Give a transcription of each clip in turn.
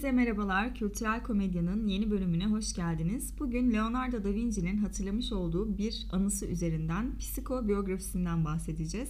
Herkese merhabalar. Kültürel Komedya'nın yeni bölümüne hoş geldiniz. Bugün Leonardo da Vinci'nin hatırlamış olduğu bir anısı üzerinden psikobiyografisinden bahsedeceğiz.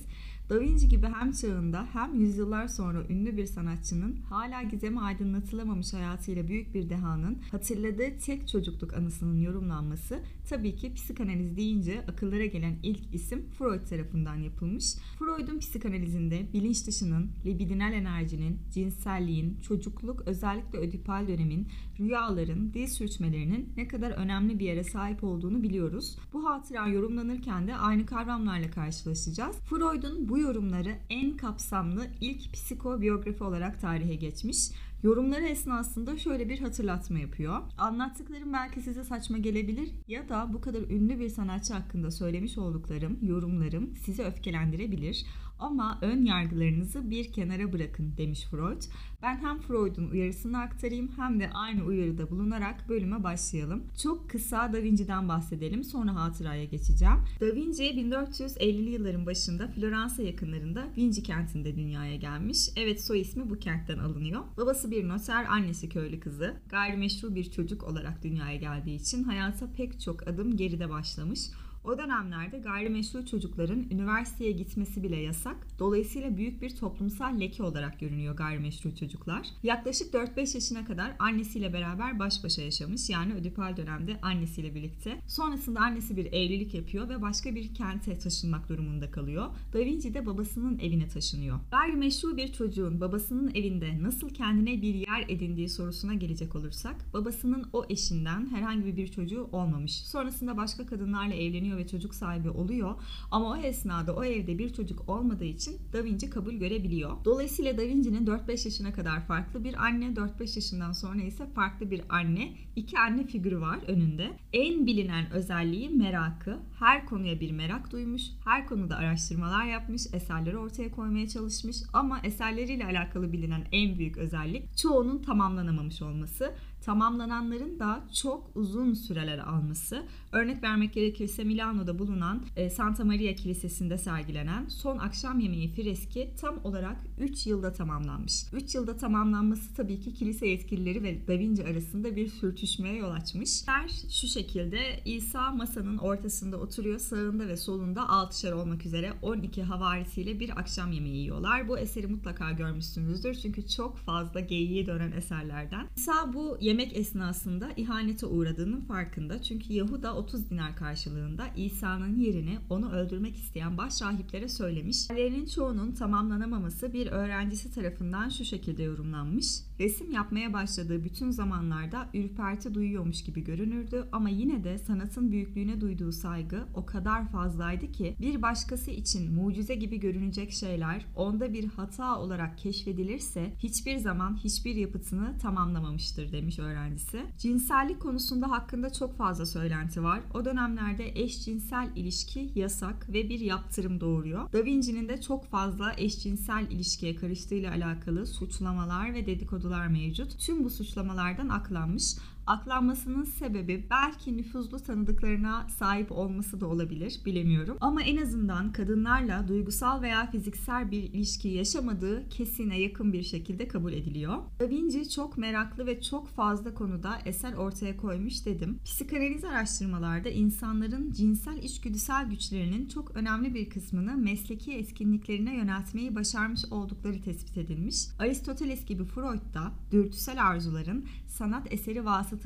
Da Vinci gibi hem çağında hem yüzyıllar sonra ünlü bir sanatçının hala gizemi aydınlatılamamış hayatıyla büyük bir dehanın hatırladığı tek çocukluk anısının yorumlanması tabii ki psikanaliz deyince akıllara gelen ilk isim Freud tarafından yapılmış. Freud'un psikanalizinde bilinç dışının, libidinal enerjinin, cinselliğin, çocukluk özellikle ödipal dönemin, rüyaların, dil sürçmelerinin ne kadar önemli bir yere sahip olduğunu biliyoruz. Bu hatıra yorumlanırken de aynı kavramlarla karşılaşacağız. Freud'un bu yorumları en kapsamlı ilk psikobiyografi olarak tarihe geçmiş. Yorumları esnasında şöyle bir hatırlatma yapıyor. Anlattıklarım belki size saçma gelebilir ya da bu kadar ünlü bir sanatçı hakkında söylemiş olduklarım, yorumlarım sizi öfkelendirebilir. Ama ön yargılarınızı bir kenara bırakın demiş Freud. Ben hem Freud'un uyarısını aktarayım hem de aynı uyarıda bulunarak bölüme başlayalım. Çok kısa Da Vinci'den bahsedelim sonra hatıraya geçeceğim. Da Vinci 1450'li yılların başında Floransa yakınlarında Vinci kentinde dünyaya gelmiş. Evet soy ismi bu kentten alınıyor. Babası bir noter, annesi köylü kızı. Gayrimeşru bir çocuk olarak dünyaya geldiği için hayata pek çok adım geride başlamış. O dönemlerde gayrimeşru çocukların üniversiteye gitmesi bile yasak. Dolayısıyla büyük bir toplumsal leke olarak görünüyor gayrimeşru çocuklar. Yaklaşık 4-5 yaşına kadar annesiyle beraber baş başa yaşamış. Yani ödipal dönemde annesiyle birlikte. Sonrasında annesi bir evlilik yapıyor ve başka bir kente taşınmak durumunda kalıyor. Da Vinci de babasının evine taşınıyor. Gayrimeşru bir çocuğun babasının evinde nasıl kendine bir yer edindiği sorusuna gelecek olursak babasının o eşinden herhangi bir çocuğu olmamış. Sonrasında başka kadınlarla evleniyor evleniyor ve çocuk sahibi oluyor. Ama o esnada o evde bir çocuk olmadığı için Da Vinci kabul görebiliyor. Dolayısıyla Da Vinci'nin 4-5 yaşına kadar farklı bir anne, 4-5 yaşından sonra ise farklı bir anne, iki anne figürü var önünde. En bilinen özelliği merakı. Her konuya bir merak duymuş, her konuda araştırmalar yapmış, eserleri ortaya koymaya çalışmış ama eserleriyle alakalı bilinen en büyük özellik çoğunun tamamlanamamış olması tamamlananların da çok uzun süreler alması. Örnek vermek gerekirse Milano'da bulunan e, Santa Maria Kilisesi'nde sergilenen son akşam yemeği freski tam olarak 3 yılda tamamlanmış. 3 yılda tamamlanması tabii ki kilise yetkilileri ve Da Vinci arasında bir sürtüşmeye yol açmış. Her şu şekilde İsa masanın ortasında oturuyor. Sağında ve solunda altışar olmak üzere 12 havarisiyle bir akşam yemeği yiyorlar. Bu eseri mutlaka görmüşsünüzdür. Çünkü çok fazla geyiği dönen eserlerden. İsa bu yemek esnasında ihanete uğradığının farkında. Çünkü Yahuda 30 dinar karşılığında İsa'nın yerini onu öldürmek isteyen baş rahiplere söylemiş. Hallerinin çoğunun tamamlanamaması bir öğrencisi tarafından şu şekilde yorumlanmış. Resim yapmaya başladığı bütün zamanlarda ürperti duyuyormuş gibi görünürdü ama yine de sanatın büyüklüğüne duyduğu saygı o kadar fazlaydı ki bir başkası için mucize gibi görünecek şeyler onda bir hata olarak keşfedilirse hiçbir zaman hiçbir yapıtını tamamlamamıştır demiş öğrencisi. Cinsellik konusunda hakkında çok fazla söylenti var. O dönemlerde eşcinsel ilişki yasak ve bir yaptırım doğuruyor. Da Vinci'nin de çok fazla eşcinsel ilişkiye karıştığıyla alakalı suçlamalar ve dedikodular mevcut. Tüm bu suçlamalardan aklanmış aklanmasının sebebi belki nüfuzlu tanıdıklarına sahip olması da olabilir bilemiyorum. Ama en azından kadınlarla duygusal veya fiziksel bir ilişki yaşamadığı kesine yakın bir şekilde kabul ediliyor. Da Vinci çok meraklı ve çok fazla konuda eser ortaya koymuş dedim. Psikanaliz araştırmalarda insanların cinsel içgüdüsel güçlerinin çok önemli bir kısmını mesleki etkinliklerine yöneltmeyi başarmış oldukları tespit edilmiş. Aristoteles gibi Freud da dürtüsel arzuların sanat eseri vasıtasıyla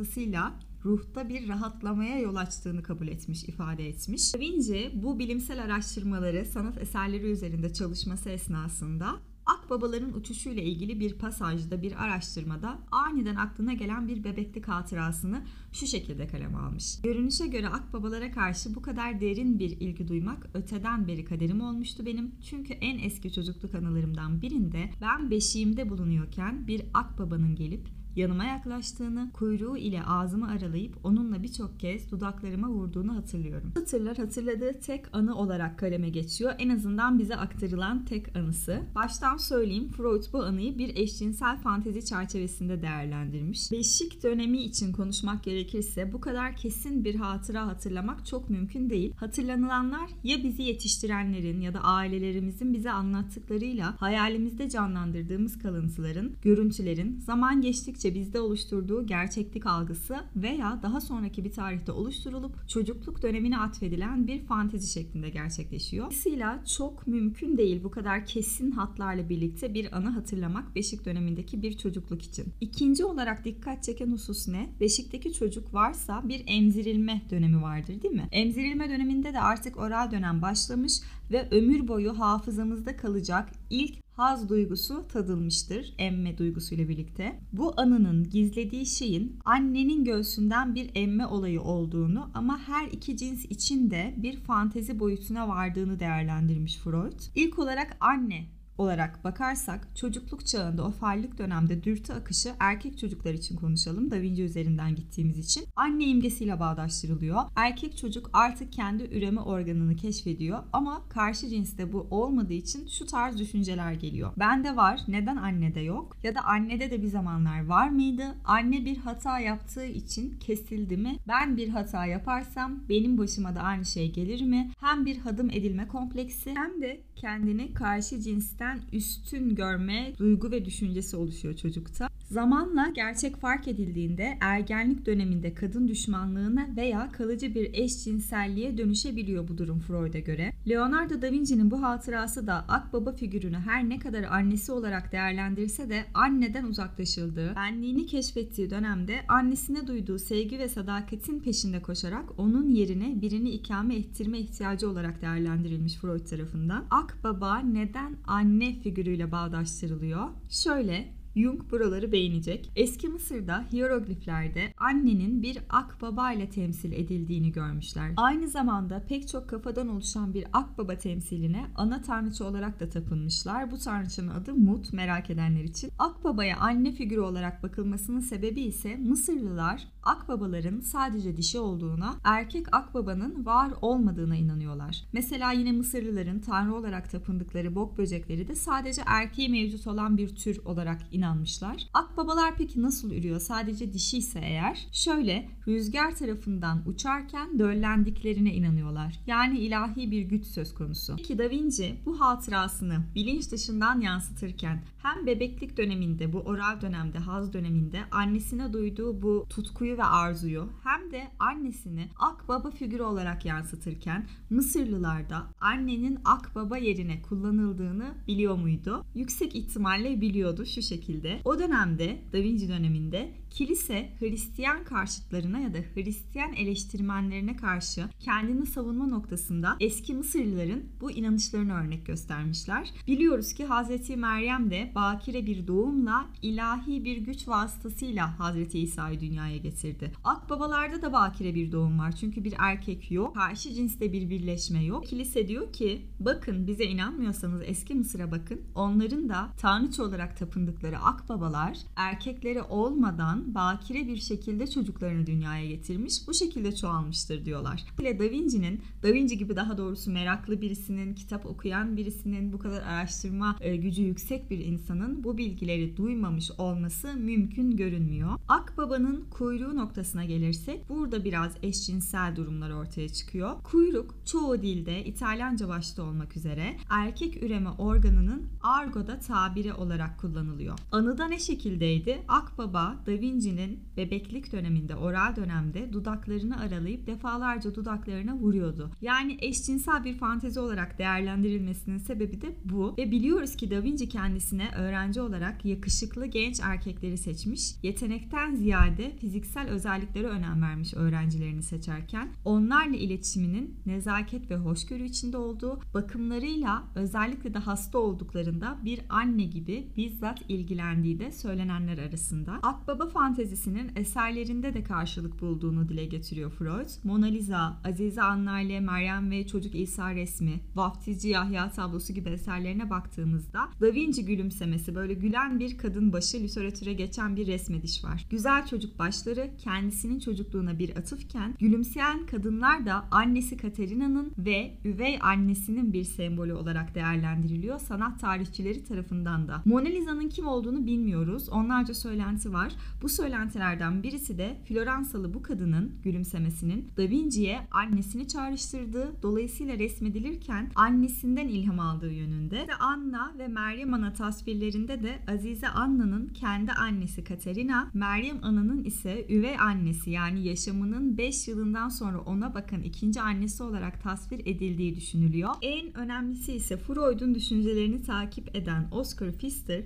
ruhta bir rahatlamaya yol açtığını kabul etmiş, ifade etmiş. Da Vinci bu bilimsel araştırmaları sanat eserleri üzerinde çalışması esnasında Akbabaların uçuşuyla ilgili bir pasajda bir araştırmada aniden aklına gelen bir bebeklik hatırasını şu şekilde kaleme almış. Görünüşe göre akbabalara karşı bu kadar derin bir ilgi duymak öteden beri kaderim olmuştu benim. Çünkü en eski çocukluk anılarımdan birinde ben beşiğimde bulunuyorken bir akbabanın gelip yanıma yaklaştığını, kuyruğu ile ağzımı aralayıp onunla birçok kez dudaklarıma vurduğunu hatırlıyorum. Hatırlar hatırladığı tek anı olarak kaleme geçiyor. En azından bize aktarılan tek anısı. Baştan söyleyeyim Freud bu anıyı bir eşcinsel fantezi çerçevesinde değerlendirmiş. Beşik dönemi için konuşmak gerekirse bu kadar kesin bir hatıra hatırlamak çok mümkün değil. Hatırlanılanlar ya bizi yetiştirenlerin ya da ailelerimizin bize anlattıklarıyla hayalimizde canlandırdığımız kalıntıların, görüntülerin zaman geçtikçe geçtikçe bizde oluşturduğu gerçeklik algısı veya daha sonraki bir tarihte oluşturulup çocukluk dönemine atfedilen bir fantezi şeklinde gerçekleşiyor. Dolayısıyla çok mümkün değil bu kadar kesin hatlarla birlikte bir anı hatırlamak Beşik dönemindeki bir çocukluk için. İkinci olarak dikkat çeken husus ne? Beşikteki çocuk varsa bir emzirilme dönemi vardır değil mi? Emzirilme döneminde de artık oral dönem başlamış ve ömür boyu hafızamızda kalacak ilk haz duygusu tadılmıştır emme duygusuyla birlikte. Bu anının gizlediği şeyin annenin göğsünden bir emme olayı olduğunu ama her iki cins için de bir fantezi boyutuna vardığını değerlendirmiş Freud. İlk olarak anne olarak bakarsak çocukluk çağında o farlık dönemde dürtü akışı erkek çocuklar için konuşalım Da Vinci üzerinden gittiğimiz için anne imgesiyle bağdaştırılıyor. Erkek çocuk artık kendi üreme organını keşfediyor ama karşı cinste bu olmadığı için şu tarz düşünceler geliyor. Bende var neden annede yok? Ya da annede de bir zamanlar var mıydı? Anne bir hata yaptığı için kesildi mi? Ben bir hata yaparsam benim başıma da aynı şey gelir mi? Hem bir hadım edilme kompleksi hem de kendini karşı cinsten üstün görme duygu ve düşüncesi oluşuyor çocukta. Zamanla gerçek fark edildiğinde ergenlik döneminde kadın düşmanlığına veya kalıcı bir eşcinselliğe dönüşebiliyor bu durum Freud'a göre. Leonardo da Vinci'nin bu hatırası da akbaba figürünü her ne kadar annesi olarak değerlendirse de anneden uzaklaşıldığı, benliğini keşfettiği dönemde annesine duyduğu sevgi ve sadakatin peşinde koşarak onun yerine birini ikame ettirme ihtiyacı olarak değerlendirilmiş Freud tarafından. Akbaba neden anne figürüyle bağdaştırılıyor? Şöyle Jung buraları beğenecek. Eski Mısır'da hierogliflerde annenin bir akbaba ile temsil edildiğini görmüşler. Aynı zamanda pek çok kafadan oluşan bir akbaba temsiline ana tanrıçı olarak da tapınmışlar. Bu tanrıçanın adı Mut merak edenler için. Akbabaya anne figürü olarak bakılmasının sebebi ise Mısırlılar akbabaların sadece dişi olduğuna, erkek akbabanın var olmadığına inanıyorlar. Mesela yine Mısırlıların tanrı olarak tapındıkları bok böcekleri de sadece erkeği mevcut olan bir tür olarak inanmışlar. Akbabalar peki nasıl ürüyor? Sadece dişi ise eğer şöyle rüzgar tarafından uçarken döllendiklerine inanıyorlar. Yani ilahi bir güç söz konusu. Peki Da Vinci bu hatırasını bilinç dışından yansıtırken hem bebeklik döneminde bu oral dönemde haz döneminde annesine duyduğu bu tutkuyu ve arzuyu hem de annesini akbaba figürü olarak yansıtırken Mısırlılarda annenin akbaba yerine kullanıldığını biliyor muydu? Yüksek ihtimalle biliyordu şu şekilde. O dönemde Da Vinci döneminde kilise Hristiyan karşıtlarına ya da Hristiyan eleştirmenlerine karşı kendini savunma noktasında eski Mısırlıların bu inanışlarını örnek göstermişler. Biliyoruz ki Hazreti Meryem de bakire bir doğumla ilahi bir güç vasıtasıyla Hazreti İsa'yı dünyaya getirdi. Akbabalarda da bakire bir doğum var çünkü bir erkek yok. Karşı cinste bir birleşme yok. Kilise diyor ki bakın bize inanmıyorsanız eski Mısır'a bakın. Onların da tanrıç olarak tapındıkları akbabalar erkekleri olmadan bakire bir şekilde çocuklarını dünyaya getirmiş. Bu şekilde çoğalmıştır diyorlar. Bile Da Vinci'nin, Da Vinci gibi daha doğrusu meraklı birisinin, kitap okuyan birisinin, bu kadar araştırma e, gücü yüksek bir insanın bu bilgileri duymamış olması mümkün görünmüyor. Akbaba'nın kuyruğu noktasına gelirsek burada biraz eşcinsel durumlar ortaya çıkıyor. Kuyruk çoğu dilde İtalyanca başta olmak üzere erkek üreme organının argoda tabiri olarak kullanılıyor. Anıda ne şekildeydi? Akbaba Da Vinci'nin bebeklik döneminde, oral dönemde dudaklarını aralayıp defalarca dudaklarına vuruyordu. Yani eşcinsel bir fantezi olarak değerlendirilmesinin sebebi de bu. Ve biliyoruz ki Da Vinci kendisine öğrenci olarak yakışıklı genç erkekleri seçmiş. Yetenekten ziyade fiziksel özelliklere önem vermiş öğrencilerini seçerken. Onlarla iletişiminin nezaket ve hoşgörü içinde olduğu, bakımlarıyla özellikle de hasta olduklarında bir anne gibi bizzat ilgilendiği de söylenenler arasında. Akbaba fantezisinin eserlerinde de karşılık bulduğunu dile getiriyor Freud. Mona Lisa, Azize Anna ile Meryem ve Çocuk İsa resmi, Vaftizci Yahya tablosu gibi eserlerine baktığımızda Da Vinci gülümsemesi böyle gülen bir kadın başı literatüre geçen bir resmediş var. Güzel çocuk başları kendisinin çocukluğuna bir atıfken gülümseyen kadınlar da annesi Katerina'nın ve üvey annesinin bir sembolü olarak değerlendiriliyor sanat tarihçileri tarafından da. Mona Lisa'nın kim olduğunu olduğunu bilmiyoruz. Onlarca söylenti var. Bu söylentilerden birisi de Floransalı bu kadının gülümsemesinin Da Vinci'ye annesini çağrıştırdığı, dolayısıyla resmedilirken annesinden ilham aldığı yönünde. Ve Anna ve Meryem Ana tasvirlerinde de Azize Anna'nın kendi annesi Katerina, Meryem Ana'nın ise üvey annesi yani yaşamının 5 yılından sonra ona bakan ikinci annesi olarak tasvir edildiği düşünülüyor. En önemlisi ise Freud'un düşüncelerini takip eden Oscar Pfister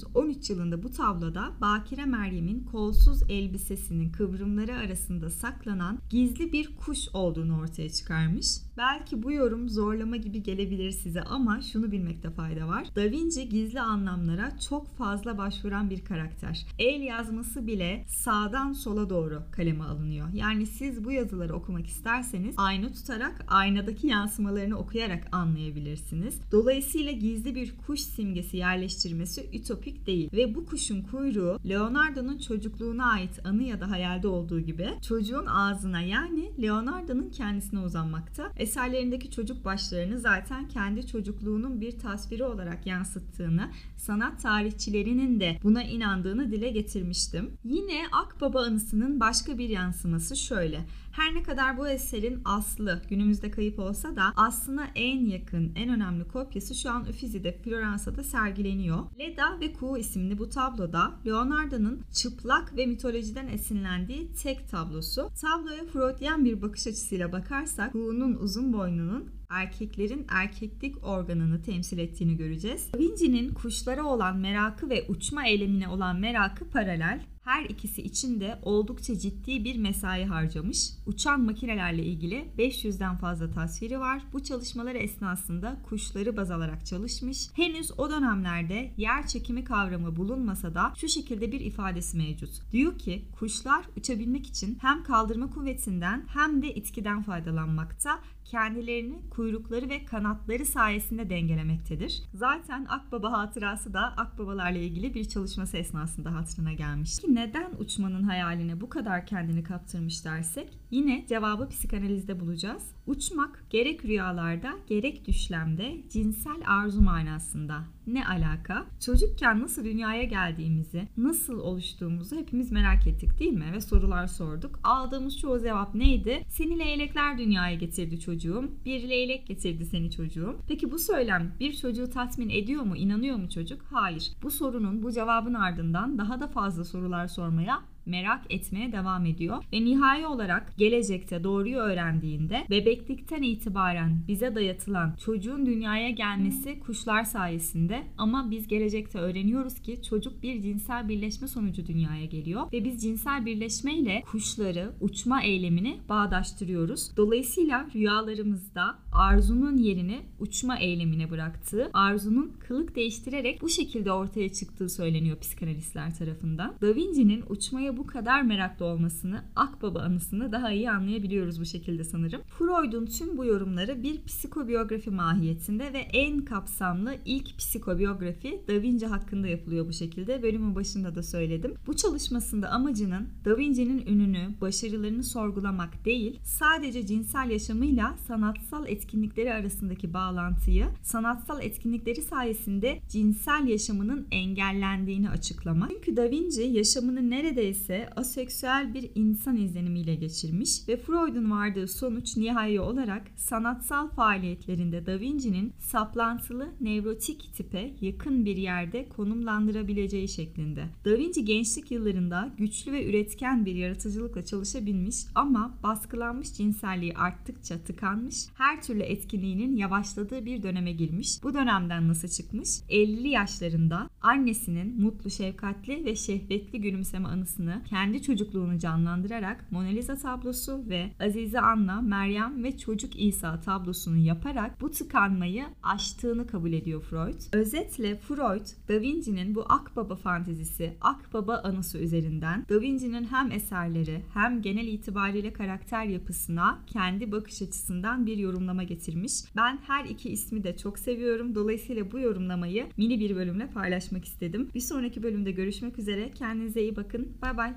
1913 yılında bu tabloda Bakire Meryem'in kolsuz elbisesinin kıvrımları arasında saklanan gizli bir kuş olduğunu ortaya çıkarmış. Belki bu yorum zorlama gibi gelebilir size ama şunu bilmekte fayda var. Da Vinci gizli anlamlara çok fazla başvuran bir karakter. El yazması bile sağdan sola doğru kaleme alınıyor. Yani siz bu yazıları okumak isterseniz ayna tutarak aynadaki yansımalarını okuyarak anlayabilirsiniz. Dolayısıyla gizli bir kuş simgesi yerleştirmesi ütopik değil ve bu kuşun kuyruğu Leonardo'nun çocukluğuna ait anı ya da hayalde olduğu gibi çocuğun ağzına yani Leonardo'nun kendisine uzanmakta. Eserlerindeki çocuk başlarını zaten kendi çocukluğunun bir tasviri olarak yansıttığını, sanat tarihçilerinin de buna inandığını dile getirmiştim. Yine Akbaba anısının başka bir yansıması şöyle. Her ne kadar bu eserin aslı günümüzde kayıp olsa da aslına en yakın, en önemli kopyası şu an Uffizi'de, Floransa'da sergileniyor. Leda ve Kuğu isimli bu tabloda Leonardo'nun çıplak ve mitolojiden esinlendiği tek tablosu. Tabloya Freudian bir bakış açısıyla bakarsak Kuğu'nun uzun boynunun erkeklerin erkeklik organını temsil ettiğini göreceğiz. Vinci'nin kuşlara olan merakı ve uçma eylemine olan merakı paralel. Her ikisi için de oldukça ciddi bir mesai harcamış. Uçan makinelerle ilgili 500'den fazla tasviri var. Bu çalışmalar esnasında kuşları baz alarak çalışmış. Henüz o dönemlerde yer çekimi kavramı bulunmasa da şu şekilde bir ifadesi mevcut. Diyor ki kuşlar uçabilmek için hem kaldırma kuvvetinden hem de itkiden faydalanmakta kendilerini kuyrukları ve kanatları sayesinde dengelemektedir. Zaten Akbaba hatırası da akbabalarla ilgili bir çalışması esnasında hatırına gelmiş. Ki neden uçmanın hayaline bu kadar kendini kaptırmış dersek yine cevabı psikanalizde bulacağız. Uçmak gerek rüyalarda gerek düşlemde cinsel arzu manasında. Ne alaka? Çocukken nasıl dünyaya geldiğimizi, nasıl oluştuğumuzu hepimiz merak ettik değil mi? Ve sorular sorduk. Aldığımız çoğu cevap neydi? Seni leylekler dünyaya getirdi çocuğum. Bir leylek getirdi seni çocuğum. Peki bu söylem bir çocuğu tatmin ediyor mu? İnanıyor mu çocuk? Hayır. Bu sorunun, bu cevabın ardından daha da fazla sorular sormaya merak etmeye devam ediyor. Ve nihai olarak gelecekte doğruyu öğrendiğinde bebeklikten itibaren bize dayatılan çocuğun dünyaya gelmesi kuşlar sayesinde. Ama biz gelecekte öğreniyoruz ki çocuk bir cinsel birleşme sonucu dünyaya geliyor. Ve biz cinsel birleşmeyle kuşları uçma eylemini bağdaştırıyoruz. Dolayısıyla rüyalarımızda arzunun yerini uçma eylemine bıraktığı, arzunun kılık değiştirerek bu şekilde ortaya çıktığı söyleniyor psikanalistler tarafından. Da Vinci'nin uçmaya bu kadar meraklı olmasını, Akbaba anısını daha iyi anlayabiliyoruz bu şekilde sanırım. Freud'un tüm bu yorumları bir psikobiyografi mahiyetinde ve en kapsamlı ilk psikobiyografi Da Vinci hakkında yapılıyor bu şekilde. Bölümün başında da söyledim. Bu çalışmasında amacının Da Vinci'nin ününü, başarılarını sorgulamak değil, sadece cinsel yaşamıyla sanatsal etkinlikleri arasındaki bağlantıyı, sanatsal etkinlikleri sayesinde cinsel yaşamının engellendiğini açıklamak. Çünkü Da Vinci yaşamını neredeyse aseksüel bir insan izlenimiyle geçirmiş ve Freud'un vardığı sonuç nihai olarak sanatsal faaliyetlerinde Da Vinci'nin saplantılı nevrotik tipe yakın bir yerde konumlandırabileceği şeklinde. Da Vinci gençlik yıllarında güçlü ve üretken bir yaratıcılıkla çalışabilmiş ama baskılanmış cinselliği arttıkça tıkanmış, her türlü etkinliğinin yavaşladığı bir döneme girmiş. Bu dönemden nasıl çıkmış? 50'li yaşlarında annesinin mutlu, şefkatli ve şehvetli gülümseme anısını kendi çocukluğunu canlandırarak Mona Lisa tablosu ve Azize Anna, Meryem ve Çocuk İsa tablosunu yaparak bu tıkanmayı aştığını kabul ediyor Freud. Özetle Freud, Da Vinci'nin bu Akbaba fantezisi, Akbaba anısı üzerinden Da Vinci'nin hem eserleri hem genel itibariyle karakter yapısına kendi bakış açısından bir yorumlama getirmiş. Ben her iki ismi de çok seviyorum. Dolayısıyla bu yorumlamayı mini bir bölümle paylaşmak istedim. Bir sonraki bölümde görüşmek üzere. Kendinize iyi bakın. Bay bay.